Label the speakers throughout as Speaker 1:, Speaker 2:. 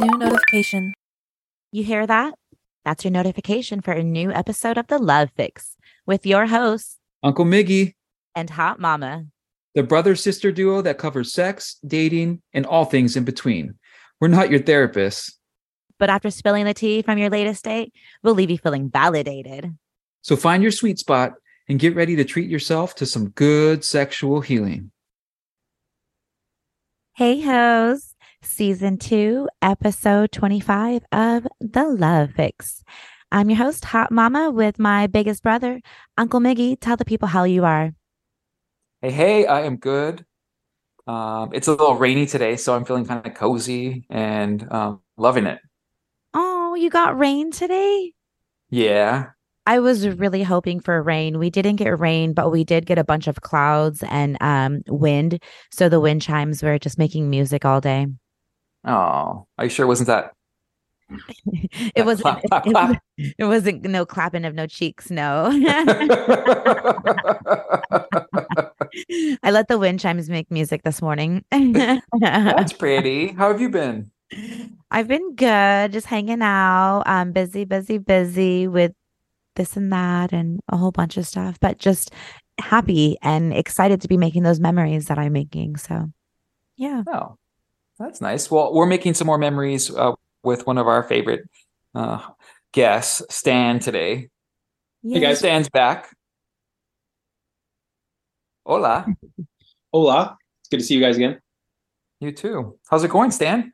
Speaker 1: New notification.
Speaker 2: You hear that? That's your notification for a new episode of The Love Fix with your hosts
Speaker 3: Uncle Miggy,
Speaker 2: and Hot Mama.
Speaker 3: the brother sister duo that covers sex, dating, and all things in between. We're not your therapists,
Speaker 2: But after spilling the tea from your latest date, we'll leave you feeling validated.
Speaker 3: so find your sweet spot and get ready to treat yourself to some good sexual healing.
Speaker 2: Hey hoes, season two, episode 25 of The Love Fix. I'm your host, Hot Mama, with my biggest brother, Uncle Miggy. Tell the people how you are.
Speaker 3: Hey, hey, I am good. Um, it's a little rainy today, so I'm feeling kind of cozy and um, loving it.
Speaker 2: Oh, you got rain today?
Speaker 3: Yeah.
Speaker 2: I was really hoping for rain. We didn't get rain, but we did get a bunch of clouds and um, wind. So the wind chimes were just making music all day.
Speaker 3: Oh, are you sure it wasn't that?
Speaker 2: It wasn't.
Speaker 3: Clap, clap,
Speaker 2: it,
Speaker 3: clap.
Speaker 2: was, it wasn't no clapping of no cheeks. No, I let the wind chimes make music this morning.
Speaker 3: That's pretty. How have you been?
Speaker 2: I've been good, just hanging out. I'm busy, busy, busy with this and that and a whole bunch of stuff, but just happy and excited to be making those memories that I'm making. So, yeah.
Speaker 3: Oh, that's nice. Well, we're making some more memories uh, with one of our favorite uh, guests, Stan, today.
Speaker 2: yeah.
Speaker 4: guys.
Speaker 3: Stan's back. Hola.
Speaker 4: Hola. It's good to see you guys again.
Speaker 3: You too. How's it going, Stan?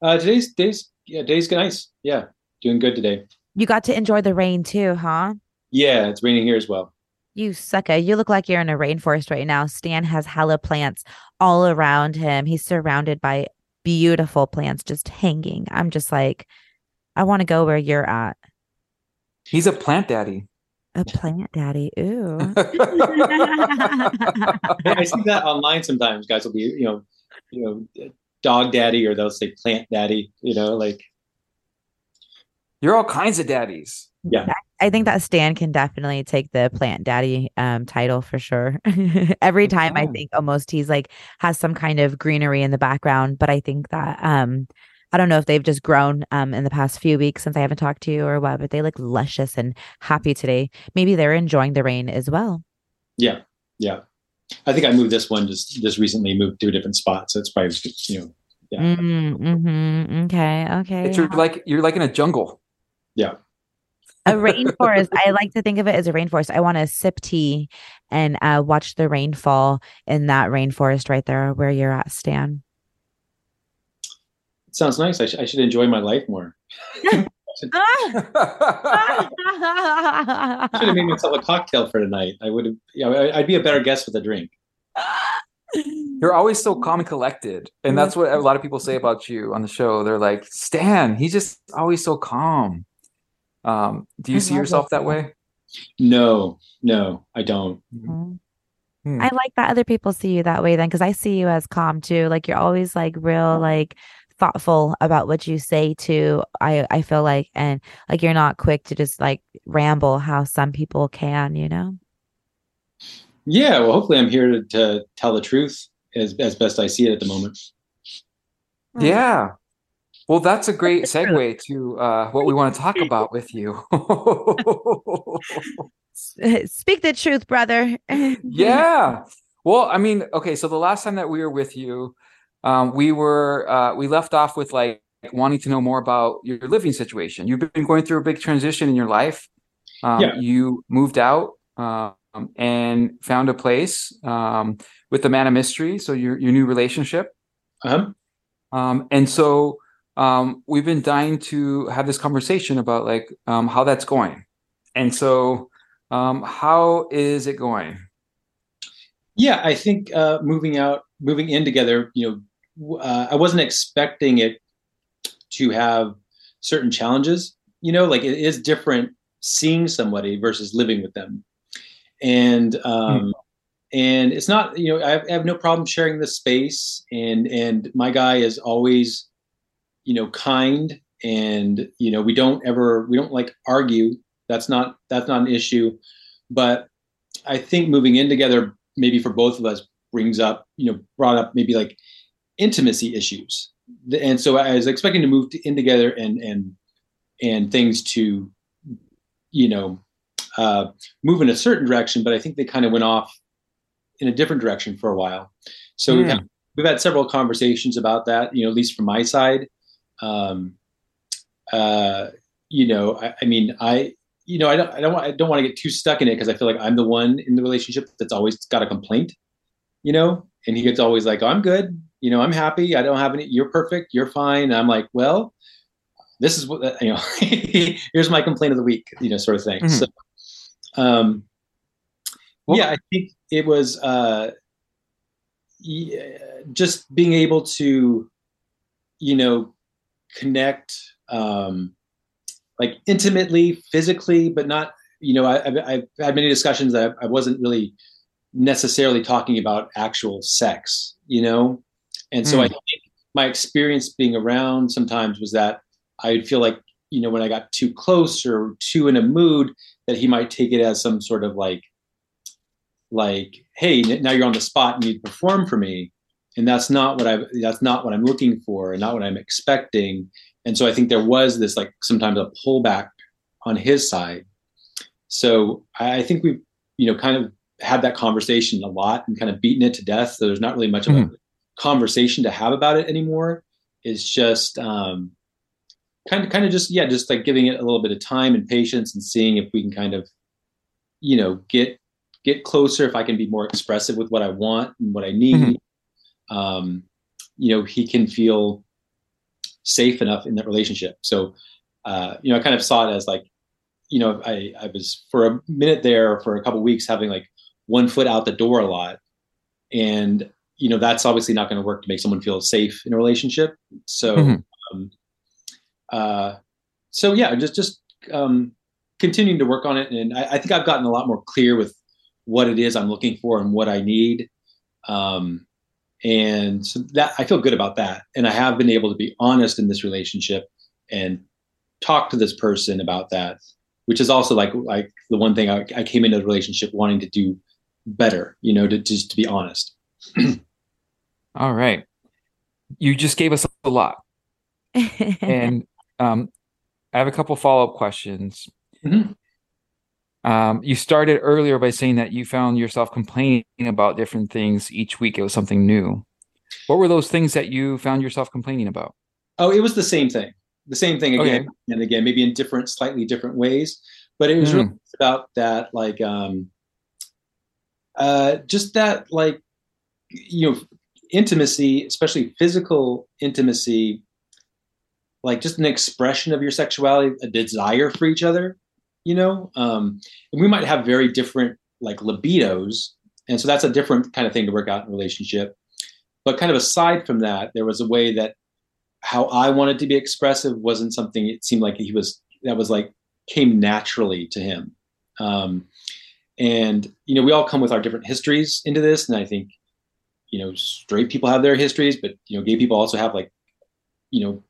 Speaker 4: Uh, today's day's yeah, day's good nice. Yeah, doing good today.
Speaker 2: You got to enjoy the rain too, huh?
Speaker 4: Yeah, it's raining here as well.
Speaker 2: You sucker. You look like you're in a rainforest right now. Stan has hella plants all around him. He's surrounded by beautiful plants just hanging. I'm just like, I want to go where you're at.
Speaker 3: He's a plant daddy.
Speaker 2: A plant daddy. Ooh.
Speaker 4: I I see that online sometimes. Guys will be, you know, you know, dog daddy, or they'll say plant daddy. You know, like
Speaker 3: You're all kinds of daddies. Yeah.
Speaker 2: I think that Stan can definitely take the plant daddy um title for sure. Every time I think almost he's like has some kind of greenery in the background, but I think that um I don't know if they've just grown um in the past few weeks since I haven't talked to you or what, but they look luscious and happy today. Maybe they're enjoying the rain as well.
Speaker 4: yeah, yeah. I think I moved this one just just recently. Moved to a different spot, so it's probably you know, yeah,
Speaker 2: Mm, mhm, Okay, okay.
Speaker 3: It's you're like you're like in a jungle.
Speaker 2: A rainforest. I like to think of it as a rainforest. I want to sip tea and uh, watch the rainfall in that rainforest right there where you're at, Stan.
Speaker 4: it sounds nice. I, sh- I should enjoy my life more. I should have made myself a cocktail for tonight. I would have. Yeah, I- I'd be a better guest with a drink.
Speaker 3: You're always so calm and collected. And that's what a lot of people say about you on the show. They're like, Stan, he's just always so calm. Um, do you
Speaker 2: I
Speaker 3: see yourself
Speaker 2: that.
Speaker 3: that way?
Speaker 4: No, no, I don't.
Speaker 2: Mhm.
Speaker 3: Hmm.
Speaker 2: I like that other people see you that way then because I see you as calm too. Like you're always like real like thoughtful about what you say too. I I feel like and like you're not quick to just like ramble how some people can, you know.
Speaker 4: Yeah, well, hopefully, I'm here to, to tell the truth as as best I see it at the moment.
Speaker 3: Yeah. Well, that's a great segue to uh, what we want to talk about with you.
Speaker 2: Speak the truth, brother.
Speaker 3: yeah. Well, I mean, okay, so the last time that we were with you, um, we were uh, we left off with like wanting to know more about your living situation. You've been going through a big transition in your life. Um,
Speaker 4: Yeah.
Speaker 3: You moved out um, and found a place um, with the man of mystery. So your your new relationship.
Speaker 4: Uh-huh.
Speaker 3: Um, and so um, we've been dying to have this conversation about like um, how that's going. And so, um, how is it going?
Speaker 4: Yeah, I think uh, moving out, moving in together, you know, uh, I wasn't expecting it to have certain challenges. You know, like it is different seeing somebody versus living with them, and um, and it's not. You know, I have, I have no problem sharing the space, and and my guy is always, you know, kind, and you know, we don't ever we don't like argue. That's not that's not an issue, but I think moving in together maybe for both of us brings up you know brought up maybe like intimacy issues and so i was expecting to move in together and and and things to you know uh, move in a certain direction but i think they kind of went off in a different direction for a while so
Speaker 3: Mm.
Speaker 4: we've, had, we've had several conversations about that you know at least from my side um uh you know i, I mean i you know i don't i don't want i don't want to get too stuck in it because i feel like i'm the one in the relationship that's always got a complaint you know? And he gets always like oh, i'm good. You know i'm happy. I don't have any you're perfect. You're fine. And i'm like well this is what you know here's my complaint of the week you know sort of thing.
Speaker 3: Mhm.
Speaker 4: so um
Speaker 3: Well-
Speaker 4: yeah i think it was uh yeah, just being able to you know connect um like intimately physically but not you know I, I've, I've had many discussions that I, I wasn't really necessarily talking about actual sex you know and so
Speaker 3: Mm.
Speaker 4: i think my experience being around sometimes was that i'd feel like you know when i got too close or too in a mood that he might take it as some sort of like like hey now you're on the spot and you perform for me and that's not what i that's not what i'm looking for and not what i'm expecting. And so i think there was this like sometimes a pullback on his side. So i, I think we've you know kind of had that conversation a lot and kind of beaten it to death. So there's not really much of a conversation to have about it anymore. It's just um kind of kind of just yeah just like giving it a little bit of time and patience and seeing if we can kind of you know get get closer if i can be more expressive with what i want and what i need um you know he can feel safe enough in that relationship. So uh you know i kind of saw it as like you know i i was for a minute there for a couple weeks having like one foot out the door a lot. And you know that's obviously not going to work to make someone feel safe in a relationship. So
Speaker 3: Mhm.
Speaker 4: um uh so yeah just just um continuing to work on it. And I, I think i've gotten a lot more clear with what it is i'm looking for and what i need. Um and so that i feel good about that and i have been able to be honest in this relationship and talk to this person about that which is also like like the one thing i, I came into the relationship wanting to do better you know to just to be honest
Speaker 3: All right. You just gave us a lot. And um, I have a couple follow-up questions.
Speaker 4: Mhm.
Speaker 3: Um, you started earlier by saying that you found yourself complaining about different things each week. It was something new. What were those things that you found yourself complaining about?
Speaker 4: Oh, it was the same thing. The same thing again
Speaker 3: Okay.
Speaker 4: and again, maybe in different, slightly different ways. But it was really about that, like, um, uh, just that, like, you know, intimacy, especially physical intimacy, like just an expression of your sexuality, a desire for each other, you know. Um, and we might have very different, like, libidos, and so that's a different kind of thing to work out in a relationship. But kind of aside from that, there was a way that how I wanted to be expressive wasn't something it seemed like he was that was like came naturally to him. Um, and you know, we all come with our different histories into this, and I think you know, straight people have their histories, but you know, gay people also have like you know,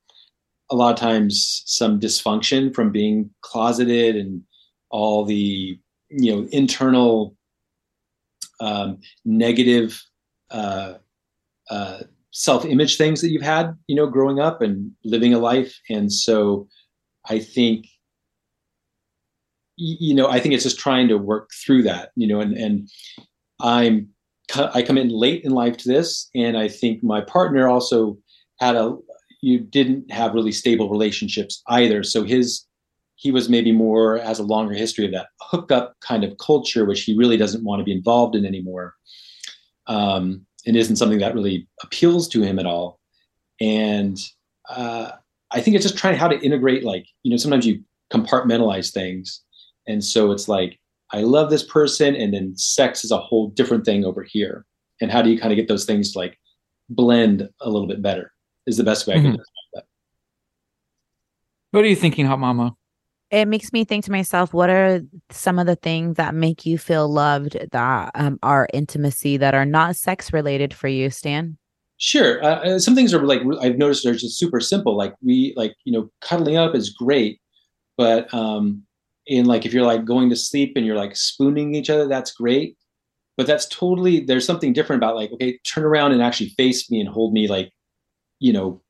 Speaker 4: a lot of times some dysfunction from being closeted and all the you know internal um, negative uh, uh, self-image things that you've had you know growing up and living a life. And so i think you know i think it's just trying to work through that you know and and i'm i come in late in life to this. And i think my partner also had a you didn't have really stable relationships either so his he was maybe more has a longer history of that hookup kind of culture which he really doesn't want to be involved in anymore um, and isn't something that really appeals to him at all. And uh, I think it's just trying how to integrate, like, you know, sometimes you compartmentalize things. And so it's like, I love this person, and then sex is a whole different thing over here. And how do you kind of get those things to like blend a little bit better is the best way I can
Speaker 3: Mhm.
Speaker 4: describe that.
Speaker 3: What are you thinking, Hot Mama?
Speaker 2: it makes me think to myself what are some of the things that make you feel loved that um, are intimacy that are not sex related for you stan
Speaker 4: Sure. Uh, uh, some things are like I've noticed they're just super simple. Like we like you know cuddling up is great, but um, in like if you're like going to sleep and you're like spooning each other, that's great. but that's totally there's something different about like okay turn around and actually face me and hold me like you know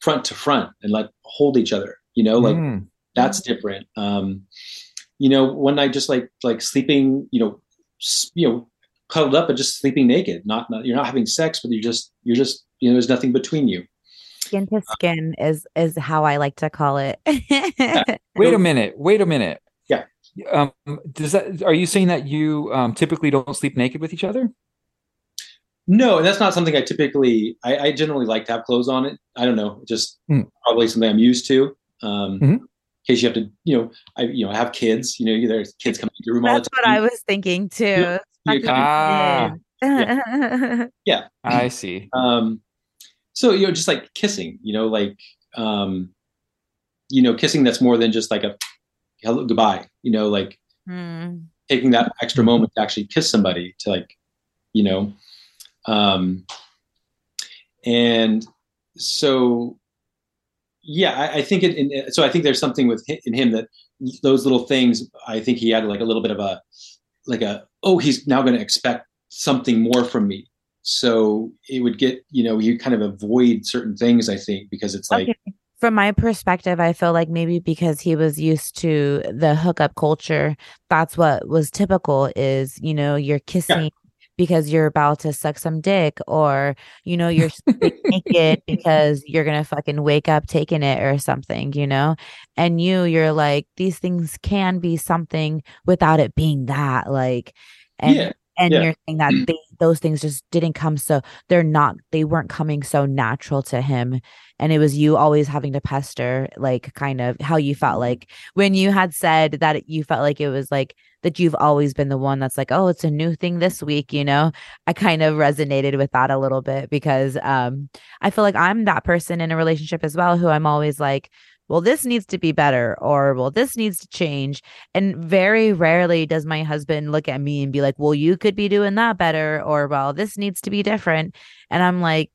Speaker 4: front to front and like hold each other you know like
Speaker 3: Mm.
Speaker 4: that's different um you know one night just like like sleeping you know you know cuddled up and just sleeping naked not, not you're not having sex but you're just you're just you know there's nothing between you
Speaker 2: Skin to skin is is how I like to call it.
Speaker 3: Wait a minute. Wait a minute.
Speaker 4: Yeah.
Speaker 3: Um, does that are you saying that you um, typically don't sleep naked with each other?
Speaker 4: No and that's not something i typically i, I generally like to have clothes on it i don't know just
Speaker 3: Hmm.
Speaker 4: probably something i'm used to um
Speaker 3: Mhm.
Speaker 4: in case you have to you know i you know I have kids you know there's kids coming to the room all
Speaker 2: That's
Speaker 4: the
Speaker 2: what
Speaker 4: time
Speaker 2: I was thinking too.
Speaker 4: Yeah, you
Speaker 2: Fucking
Speaker 3: Ah.
Speaker 2: kid.
Speaker 3: I see.
Speaker 4: um so you know just like kissing you know like um you know kissing that's more than just like a hello goodbye you know like
Speaker 2: Hmm.
Speaker 4: taking that extra moment to actually kiss somebody to like you know um and so yeah i, I think it in, so i think there's something with in him that those little things i think he had like a little bit of a like a oh he's now going to expect something more from me so it would get you know you kind of avoid certain things i think because it's like
Speaker 2: Okay. From my perspective, I feel like maybe because he was used to the hookup culture, that's what was typical is, you know, you're kissing because you're about to suck some dick or, you know, you're naked because you're to fucking wake up taking it or something, you know? And you, you're like, these things can be something without it being that. Like, and
Speaker 4: yeah
Speaker 2: and
Speaker 4: Yeah.
Speaker 2: you're saying that they, those things just didn't come so they're not they weren't coming so natural to him and it was you always having to pester like kind of how you felt mm-hmm. like when you had said that you felt like it was like that you've always been the one that's like oh it's a new thing this week you know i kind of resonated with that a little bit because um i feel like i'm that person in a relationship as well who i'm always like well this needs to be better or well this needs to change and very rarely does my husband look at me and be like, well, you could be doing that better, or well, this needs to be different. And I'm like,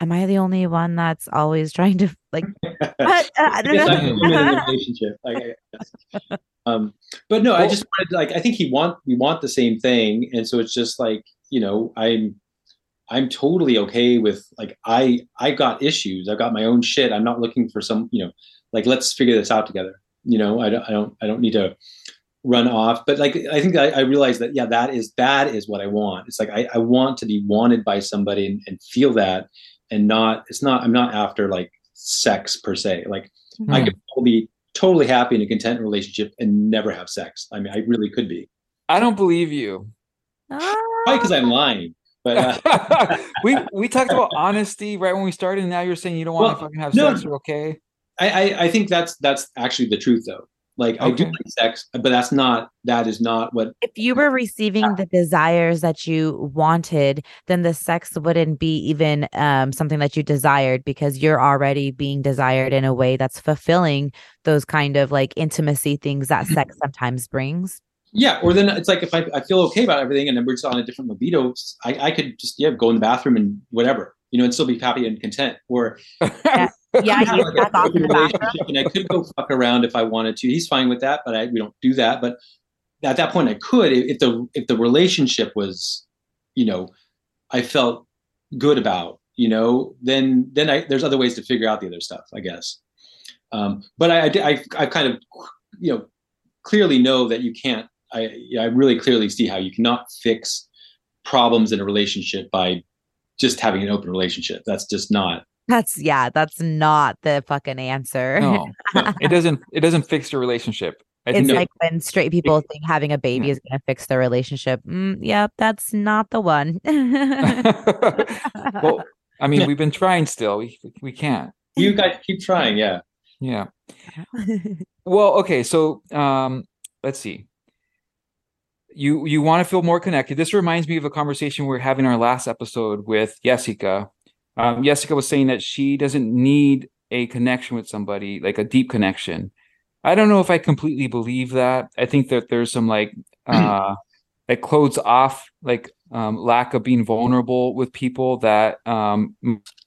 Speaker 2: am I the only one that's always trying to like? I don't
Speaker 4: Yes, I'm
Speaker 2: know.
Speaker 4: the woman in the relationship. Like, I guess. um, but no, I just wanted like I think he want we want the same thing, and so it's just like you know I'm I'm totally okay with like I I got issues. I've got my own shit. I'm not looking for some you know like let's figure this out together. You know I don't I don't I don't need to run off. But like I think I, I realized that yeah that is that is what I want. It's like I, I want to be wanted by somebody and, and feel that and not it's not I'm not after like sex per se. Like I
Speaker 3: Hmm.
Speaker 4: could be totally happy in a content relationship and never have sex. I mean, I really could be.
Speaker 3: I don't believe you.
Speaker 4: Probably because I'm lying. But uh,
Speaker 3: we we talked about honesty right when we started, and now you're saying you don't want
Speaker 4: Well,
Speaker 3: to fucking have
Speaker 4: no.
Speaker 3: sex. Or okay.
Speaker 4: I, I, I think that's that's actually the truth, though. Like I do like sex, but that's not that is not what.
Speaker 2: if you were receiving the desires that you wanted, then the sex wouldn't be even um, something that you desired because you're already being desired in a way that's fulfilling those kind of like intimacy things that sex sometimes brings.
Speaker 4: Yeah, or then it's like if I, I feel okay about everything and then we're just on a different libido, I, I could just yeah go in the bathroom and whatever you know and still be happy and content. Or
Speaker 2: Yeah,
Speaker 4: like
Speaker 2: back off in the bathroom.
Speaker 4: and I could go fuck around if I wanted to. He's fine with that, but I, we don't do that. But at that point, I could if the if the relationship was, you know, I felt good about, you know, then then I there's other ways to figure out the other stuff, I guess. Um, but I, I I I kind of you know clearly know that you can't. I I really clearly see how you cannot fix problems in a relationship by just having an open relationship. That's just not.
Speaker 2: That's yeah, that's not the fucking answer.
Speaker 3: no,
Speaker 4: No.
Speaker 3: it doesn't. It doesn't fix your relationship. I
Speaker 2: It's
Speaker 3: think.
Speaker 2: like when straight people think having a baby
Speaker 3: Yeah.
Speaker 2: is going to fix their relationship. Mm, yep, that's not the one.
Speaker 3: well, I mean, we've been trying. Still, we we can't.
Speaker 4: You guys keep trying, yeah.
Speaker 3: Yeah. Well, okay, so um, let's see. You you want to feel more connected. This reminds me of a conversation we were having our last episode with Jessica. Um, Jessica was saying that she doesn't need a connection with somebody, like a deep connection. I don't know if I completely believe that. I think that there's some like uh that clothes off like um lack of being vulnerable with people that um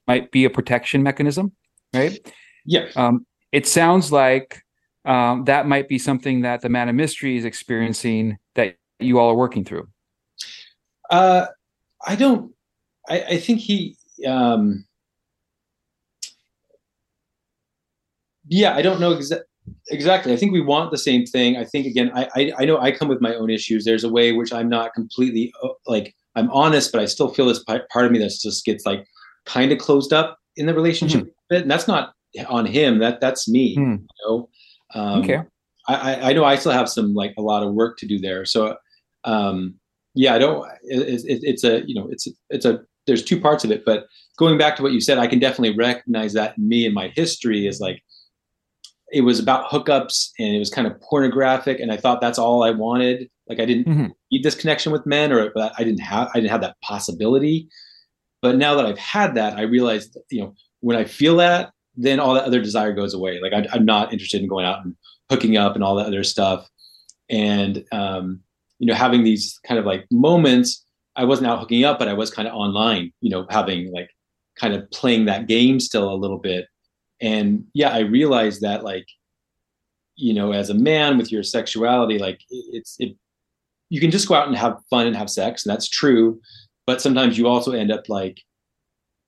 Speaker 3: might be a protection mechanism, right?
Speaker 4: Yeah.
Speaker 3: Um, it sounds like um, that might be something that the man of mystery is experiencing that you all are working through.
Speaker 4: Uh, I don't. I, I think he. Um, yeah, I don't know exa- exactly. I think we want the same thing. I think again, I, I I know I come with my own issues. There's a way which I'm not completely uh, like I'm honest, but I still feel this part of me that just gets like kind of closed up in the relationship
Speaker 3: Mhm.
Speaker 4: and that's not on him. That that's me.
Speaker 3: Hmm.
Speaker 4: You know. Um,
Speaker 3: Okay.
Speaker 4: I, I I know I still have some like a lot of work to do there. So, um, yeah, I don't. It, it, it's a you know it's it's a there's two parts of it. But going back to what you said, I can definitely recognize that in me and my history is like it was about hookups and it was kind of pornographic, and I thought that's all I wanted. Like I didn't
Speaker 3: Mhm.
Speaker 4: need this connection with men, or I didn't have I didn't have that possibility. But now that I've had that, I realized you know when I feel that, then all that other desire goes away. Like I, I'm not interested in going out and hooking up and all that other stuff. And um, you know, having these kind of like moments, I wasn't out hooking up, but I was kind of online, you know, having like kind of playing that game still a little bit. And yeah, I realized that like, you know, as a man with your sexuality, like it's it you can just go out and have fun and have sex, and that's true. But sometimes you also end up like,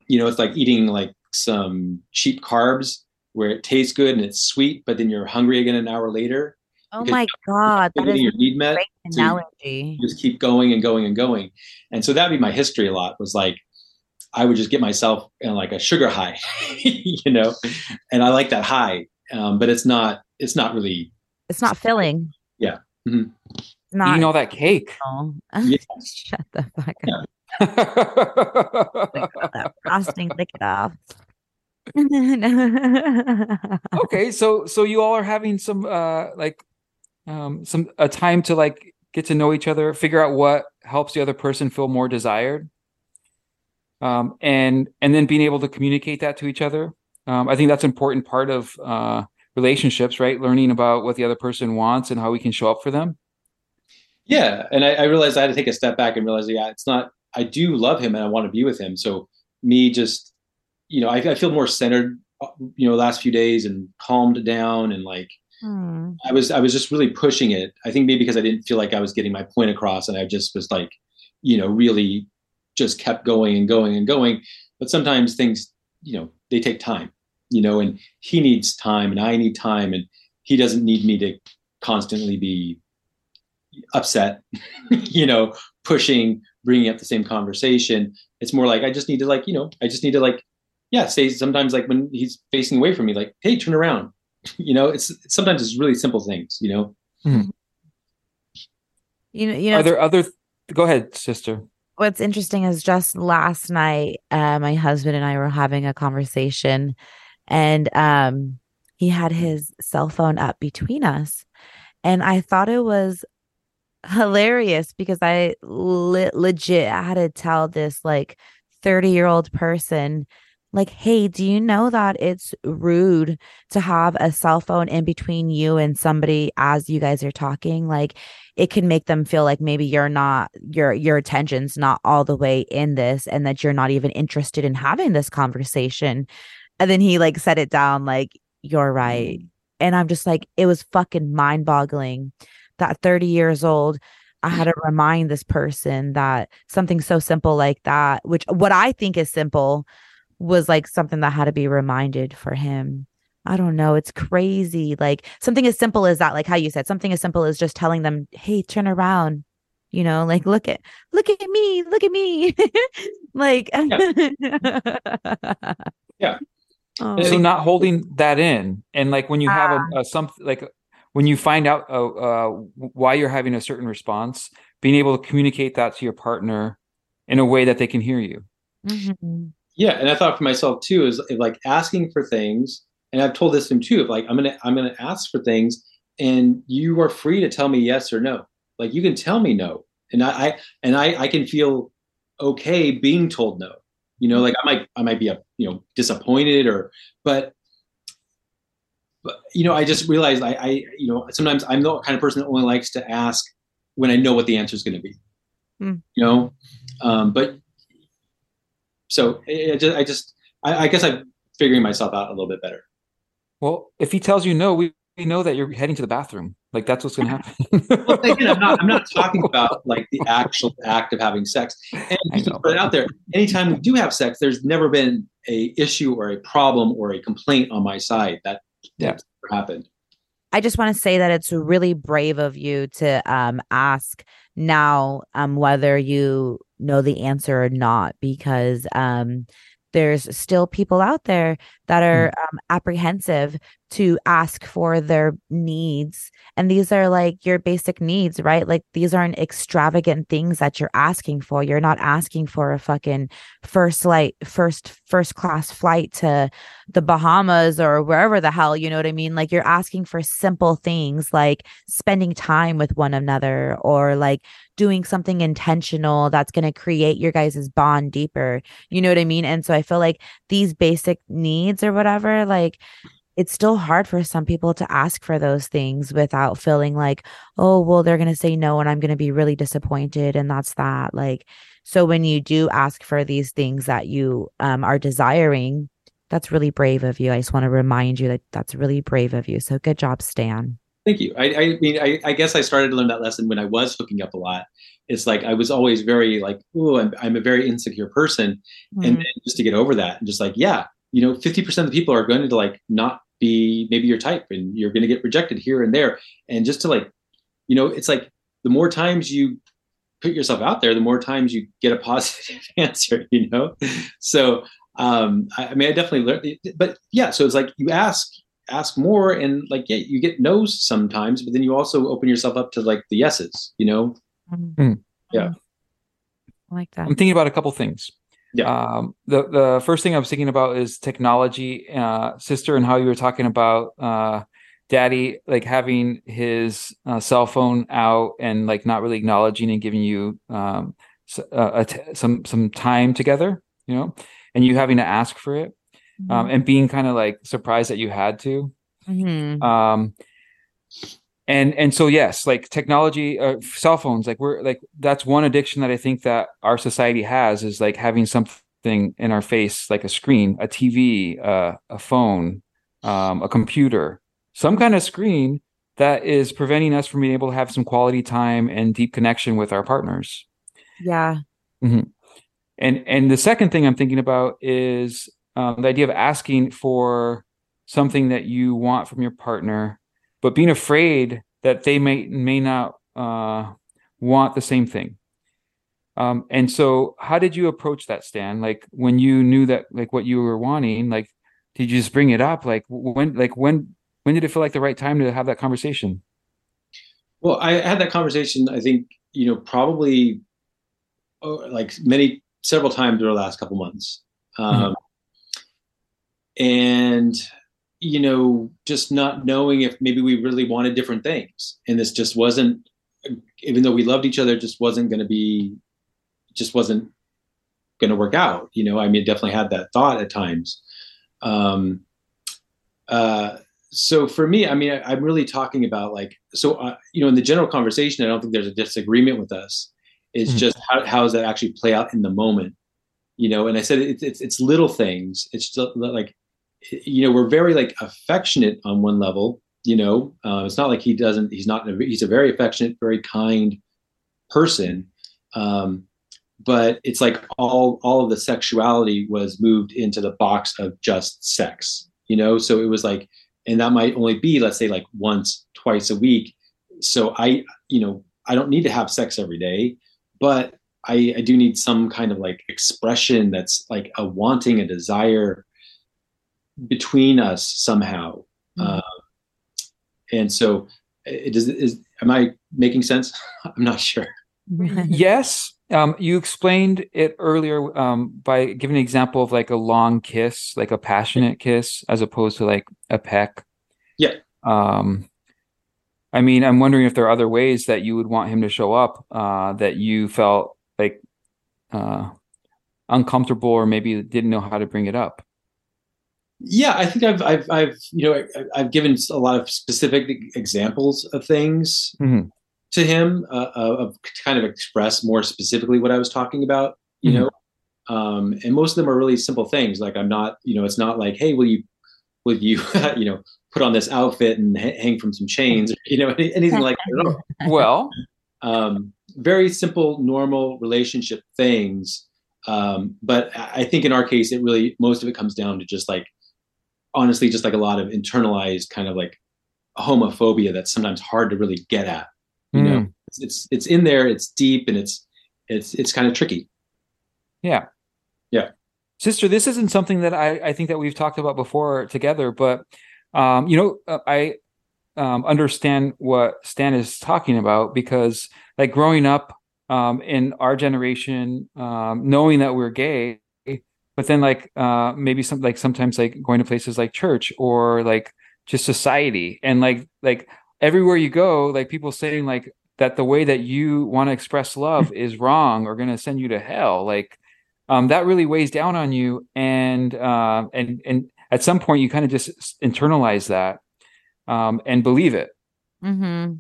Speaker 4: you know, it's like eating like some cheap carbs where it tastes good and it's sweet, but then you're hungry again an hour later.
Speaker 2: Oh
Speaker 4: Because
Speaker 2: my god,
Speaker 4: You're
Speaker 2: that
Speaker 4: getting
Speaker 2: is
Speaker 4: your need met.
Speaker 2: great
Speaker 4: so you-
Speaker 2: analogy.
Speaker 4: just keep going and going and going. And so that'd be my history a lot was like I would just get myself in like a sugar high, you know, and I like that high. Um, but it's not it's not really
Speaker 2: It's not filling.
Speaker 4: Yeah. Mhm.
Speaker 2: It's not.
Speaker 3: Eating all that cake.
Speaker 4: Yeah.
Speaker 2: Shut the fuck
Speaker 4: Yeah.
Speaker 2: up. Lick that frosting, lick it off.
Speaker 3: okay, so so you all are having some uh like um some a time to like get to know each other, figure out what helps the other person feel more desired. Um and and then being able to communicate that to each other. Um I think that's an important part of uh relationships, right? Learning about what the other person wants and how we can show up for them.
Speaker 4: Yeah, and I, I realized I had to take a step back and realize, yeah, it's not. I do love him and I want to be with him. So me just, you know, I, I feel more centered, uh, you know, last few days and calmed down and like
Speaker 2: Hmm.
Speaker 4: I was I was just really pushing it. I think maybe because I didn't feel like I was getting my point across, and I just was like, you know, really just kept going and going and going. But sometimes things, you know, they take time, you know, and he needs time, and I need time, and he doesn't need me to constantly be upset, you know, pushing, bringing up the same conversation. It's more like I just need to like, you know, I just need to like, yeah, say sometimes like when he's facing away from me, like, hey, turn around you know it's sometimes it's really simple things you know
Speaker 2: You know, you know,
Speaker 3: Are there other go ahead, sister.
Speaker 2: what's interesting is just last night, uh, my husband and I were having a conversation, and um, he had his cell phone up between us, and I thought it was hilarious because I le- legit had to tell this like thirty year old person. Like, hey, do you know that it's rude to have a cell phone in between you and somebody as you guys are talking? Like, it can make them feel like maybe you're not your your attention's not all the way in this and that you're not even interested in having this conversation. And then he like set it down like you're right. Mm. And i'm just like it was fucking mind-boggling that 30 years old i had to remind this person that something so simple like that which what i think is simple was like something that had to be reminded for him I don't know. It's crazy. Like something as simple as that, like how you said, something as simple as just telling them, "Hey, turn around." You know, like look at look at me, look at me. like
Speaker 4: Yeah.
Speaker 2: Oh,
Speaker 3: so not holding that in and like when you have
Speaker 2: Ah.
Speaker 3: a, a some like when you find out uh, uh why you're having a certain response being able to communicate that to your partner in a way that they can hear you
Speaker 2: mhm.
Speaker 4: Yeah and i thought for myself too is like asking for things and i've told this to him too of like i'm gonna i'm gonna ask for things and you are free to tell me yes or no. Like you can tell me no and i, I and I, I can feel okay being told no. You know like i might i might be a you know disappointed or but but you know i just realized i i you know sometimes i'm the kind of person that only likes to ask when i know what the answer is going to be.
Speaker 2: Hmm.
Speaker 4: you know? Um but so it, it just, i just I, I guess i'm figuring myself out a little bit better
Speaker 3: well if he tells you no we know that you're heading to the bathroom. Like that's what's going to happen.
Speaker 4: well, again, I'm not. I'm not talking about like the actual act of having sex. And just to put it out there, anytime we do have sex, there's never been a issue or a problem or a complaint on my side. That
Speaker 3: Yeah.
Speaker 4: that's never happened.
Speaker 2: I just want to say that it's really brave of you to um, ask now um, whether you know the answer or not, because um, there's still people out there that are um, apprehensive to ask for their needs. And these are like your basic needs, right? Like these aren't extravagant things that you're asking for. You're not asking for a fucking first light, first, first class flight to the Bahamas or wherever the hell, you know what I mean? Like you're asking for simple things like spending time with one another or like doing something intentional that's going to create your guys' bond deeper. You know what I mean? And so I feel like these basic needs or whatever, like it's still hard for some people to ask for those things without feeling like, oh, well, they're going to say no and I'm going to be really disappointed. And that's that. Like, so when you do ask for these things that you um, are desiring, that's really brave of you. I just want to remind you that that's really brave of you. So good job, Stan.
Speaker 4: Thank you. I, I mean, I, I guess I started to learn that lesson when I was hooking up a lot. It's like I was always very like, oh, I'm, I'm a very insecure person, and then just to get over that, and just like, yeah, you know, fifty percent of the people are going to like not be maybe your type, and you're going to get rejected here and there, and just to like, you know, it's like the more times you put yourself out there, the more times you get a positive answer, you know. So, um, I, I mean, I definitely learned, but yeah, so it's like you ask ask more and like yeah you get no's sometimes but then you also open yourself up to like the yeses you know
Speaker 3: Mm.
Speaker 4: Yeah.
Speaker 2: I like that.
Speaker 3: I'm thinking about a couple things.
Speaker 4: Yeah.
Speaker 3: Um, the the first thing I was thinking about is technology, uh, sister, and how you were talking about uh, daddy like having his uh, cell phone out and like not really acknowledging and giving you um, uh, t- some some time together, you know, and you having to ask for it, um, and being kind of like surprised that you had to.
Speaker 2: Mhm.
Speaker 3: um and and so yes like technology uh, cell phones like we're like that's one addiction that i think that our society has is like having something in our face like a screen a tv uh, a phone um, a computer some kind of screen that is preventing us from being able to have some quality time and deep connection with our partners
Speaker 2: Yeah.
Speaker 3: and and the second thing I'm thinking about is um, the idea of asking for something that you want from your partner, but being afraid that they may may not uh, want the same thing. Um, and so, how did you approach that, Stan? Like when you knew that, like what you were wanting, like did you just bring it up? Like when, like when, when did it feel like the right time to have that conversation?
Speaker 4: well i had that conversation i think you know probably oh, like many several times over the last couple months um, and you know just not knowing if maybe we really wanted different things. And this just wasn't even though we loved each other just wasn't going to be just wasn't going to work out. You know i mean definitely had that thought at times. Um uh so for me i mean I, i'm really talking about like so uh, you know in the general conversation i don't think there's a disagreement with us. It's
Speaker 3: Mhm.
Speaker 4: just how, how does that actually play out in the moment? You know and i said it's it's, it's little things. It's just like you know we're very like affectionate on one level you know uh, it's not like he doesn't he's not he's a very affectionate very kind person um but it's like all all of the sexuality was moved into the box of just sex you know? So it was like and that might only be let's say like once twice a week. So i you know i don't need to have sex every day but i i do need some kind of like expression that's like a wanting a desire between us somehow.
Speaker 2: Mhm.
Speaker 4: uh, and so it does is am i making sense? I'm not sure.
Speaker 3: Yes. Um, you explained it earlier um, by giving an example of like a long kiss like a passionate kiss as opposed to like a peck.
Speaker 4: Yeah.
Speaker 3: um, i mean i'm wondering if there are other ways that you would want him to show up uh, that you felt like uh, uncomfortable or maybe didn't know how to bring it up
Speaker 4: yeah i think i've i've, I've you know I, i've given a lot of specific examples of things
Speaker 3: Mhm.
Speaker 4: to him uh, of to kind of express more specifically what i was talking about you
Speaker 3: Mhm.
Speaker 4: know um and most of them are really simple things like i'm not you know it's not like hey will you will you you know put on this outfit and ha- hang from some chains, you know, anything like that at all.
Speaker 3: Well,
Speaker 4: Um, very simple, normal relationship things. Um, but I think in our case, it really most of it comes down to just like honestly, just like a lot of internalized kind of like homophobia that's sometimes hard to really get at. You know,
Speaker 3: mm,
Speaker 4: it's, it's it's in there, it's deep, and it's it's it's kind of tricky.
Speaker 3: yeah.
Speaker 4: Yeah.
Speaker 3: Sister, this isn't something that I, I think that we've talked about before together, but um, you know, uh, I um, understand what Stan is talking about because, like, growing up um, in our generation, um, knowing that we're gay, but then like uh, maybe some like sometimes like going to places like church or like just society, and like like everywhere you go, like people saying like that the way that you want to express love is wrong or going to send you to hell, like um, that really weighs down on you, and uh, and and at some point you kind of just internalize that um, and believe it.
Speaker 2: Mm-hmm.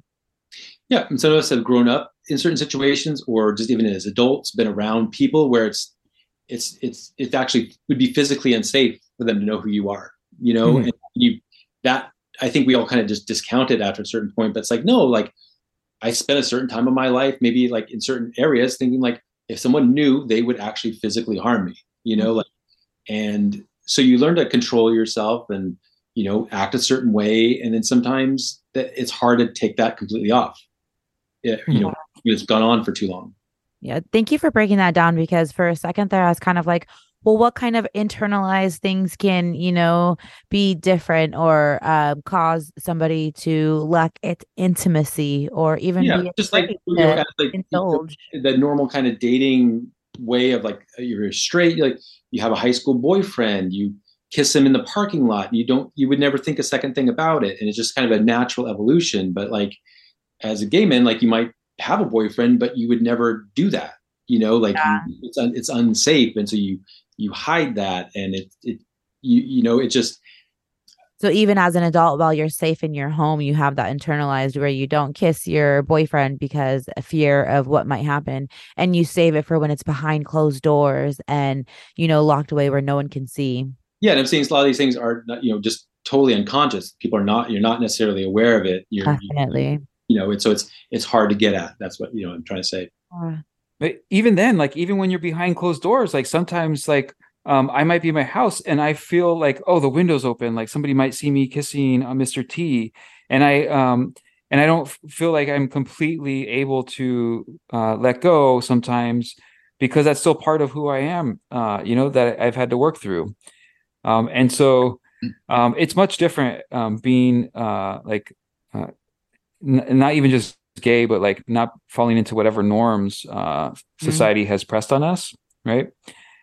Speaker 4: Yeah, and some of us have grown up in certain situations, or just even as adults, been around people where it's it's it's it actually would be physically unsafe for them to know who you are. You know,
Speaker 3: Mhm.
Speaker 4: and you that I think we all kind of just discount it after a certain point. But it's like no, like I spent a certain time of my life, maybe like in certain areas, thinking like if someone knew, they would actually physically harm me. You know, like and so you learn to control yourself and you know act a certain way, and then sometimes that it's hard to take that completely off it, you know it's gone on for too long
Speaker 2: Yeah, thank you for breaking that down because for a second there I was kind of like, well, what kind of internalized things can, you know, be different or um, cause somebody to lack it intimacy or even
Speaker 4: yeah just like you know like
Speaker 2: indulge?
Speaker 4: the, the normal kind of dating way of like you're straight you like you have a high school boyfriend you kiss him in the parking lot you don't you would never think a second thing about it and it's just kind of a natural evolution but like as a gay man like you might have a boyfriend but you would never do that you know like
Speaker 2: Yeah.
Speaker 4: you, it's un, it's unsafe and so you you hide that and it it you you know it just
Speaker 2: So even as an adult, while you're safe in your home, you have that internalized where you don't kiss your boyfriend because a fear of what might happen, and you save it for when it's behind closed doors and you know locked away where no one can see.
Speaker 4: yeah and i'm saying a lot of these things are not, you know just totally unconscious people are not you're not necessarily aware of it you're
Speaker 2: Definitely.
Speaker 4: you know it's so it's it's hard to get at. That's what you know i'm trying to say.
Speaker 2: Uh,
Speaker 3: But even then, like even when you're behind closed doors, like sometimes like um, I might be in my house and I feel like oh the window's open, like somebody might see me kissing uh, Mr. T, and I um and I don't f- feel like I'm completely able to uh, let go sometimes because that's still part of who I am, uh, you know that I've had to work through, um, and so um, it's much different um, being uh, like n- not even just gay, but like not falling into whatever norms uh, society has pressed on us, right?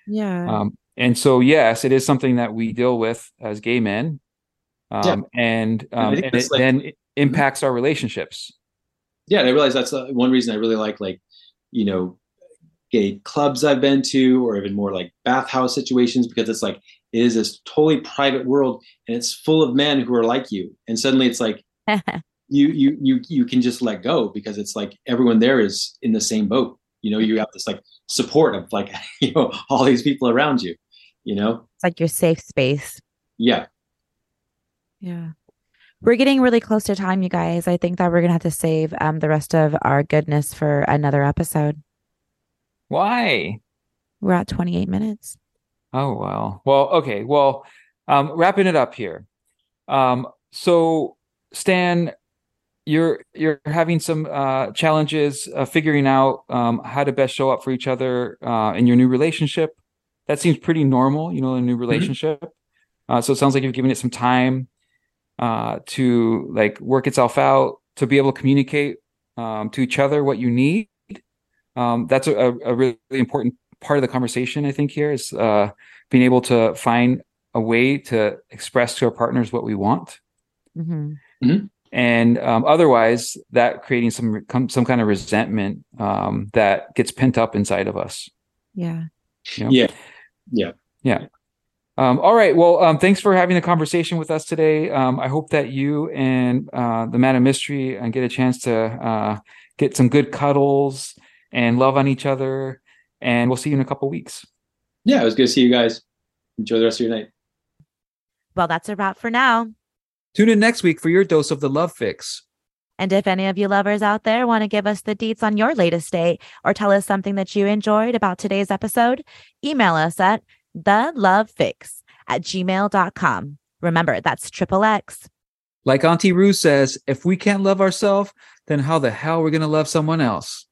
Speaker 2: yeah.
Speaker 3: Um, and so, yes, it is something that we deal with as gay men, um, and um,
Speaker 4: think
Speaker 3: and it
Speaker 4: like-
Speaker 3: then it impacts our relationships.
Speaker 4: yeah and i realize that's uh, one reason i really like like you know gay clubs i've been to or even more like bathhouse situations because it's like it is this totally private world and it's full of men who are like you and suddenly it's like you you you you can just let go because it's like everyone there is in the same boat you know you have this like support of like you know all these people around you you know
Speaker 2: it's like your safe space.
Speaker 4: yeah
Speaker 2: Yeah. We're getting really close to time, you guys. I think that we're gonna have to save um the rest of our goodness for another episode.
Speaker 3: Why?
Speaker 2: We're at 28 minutes.
Speaker 3: Oh well. Well, okay. Well, um, wrapping it up here. Um, so Stan, you're you're having some uh, challenges uh, figuring out um, how to best show up for each other uh, in your new relationship. That seems pretty normal, you know, in a new relationship. Uh, so it sounds like you've given it some time uh, to like work itself out, to be able to communicate um, to each other what you need. Um, that's a, a really important part of the conversation, I think, here is uh, being able to find a way to express to our partners what we want.
Speaker 2: hmm
Speaker 3: And um, otherwise, that creating some some kind of resentment um, that gets pent up inside of us.
Speaker 2: Yeah.
Speaker 3: you know?
Speaker 4: Yeah. Yeah.
Speaker 3: Yeah. Um, all right. Well, um, thanks for having the conversation with us today. Um, I hope that you and uh, the Man of Mystery and get a chance to uh, get some good cuddles and love on each other. And we'll see you in a couple weeks.
Speaker 4: yeah it was good to see you guys enjoy the rest of your night
Speaker 2: Well, that's a wrap for now.
Speaker 3: Tune in next week for your dose of the love fix.
Speaker 2: And if any of you lovers out there want to give us the deets on your latest date or tell us something that you enjoyed about today's episode, email us at the love fix at gmail.com. Remember, that's triple X.
Speaker 3: Like Auntie Ru says, if we can't love ourselves, then how the hell are we going to love someone else?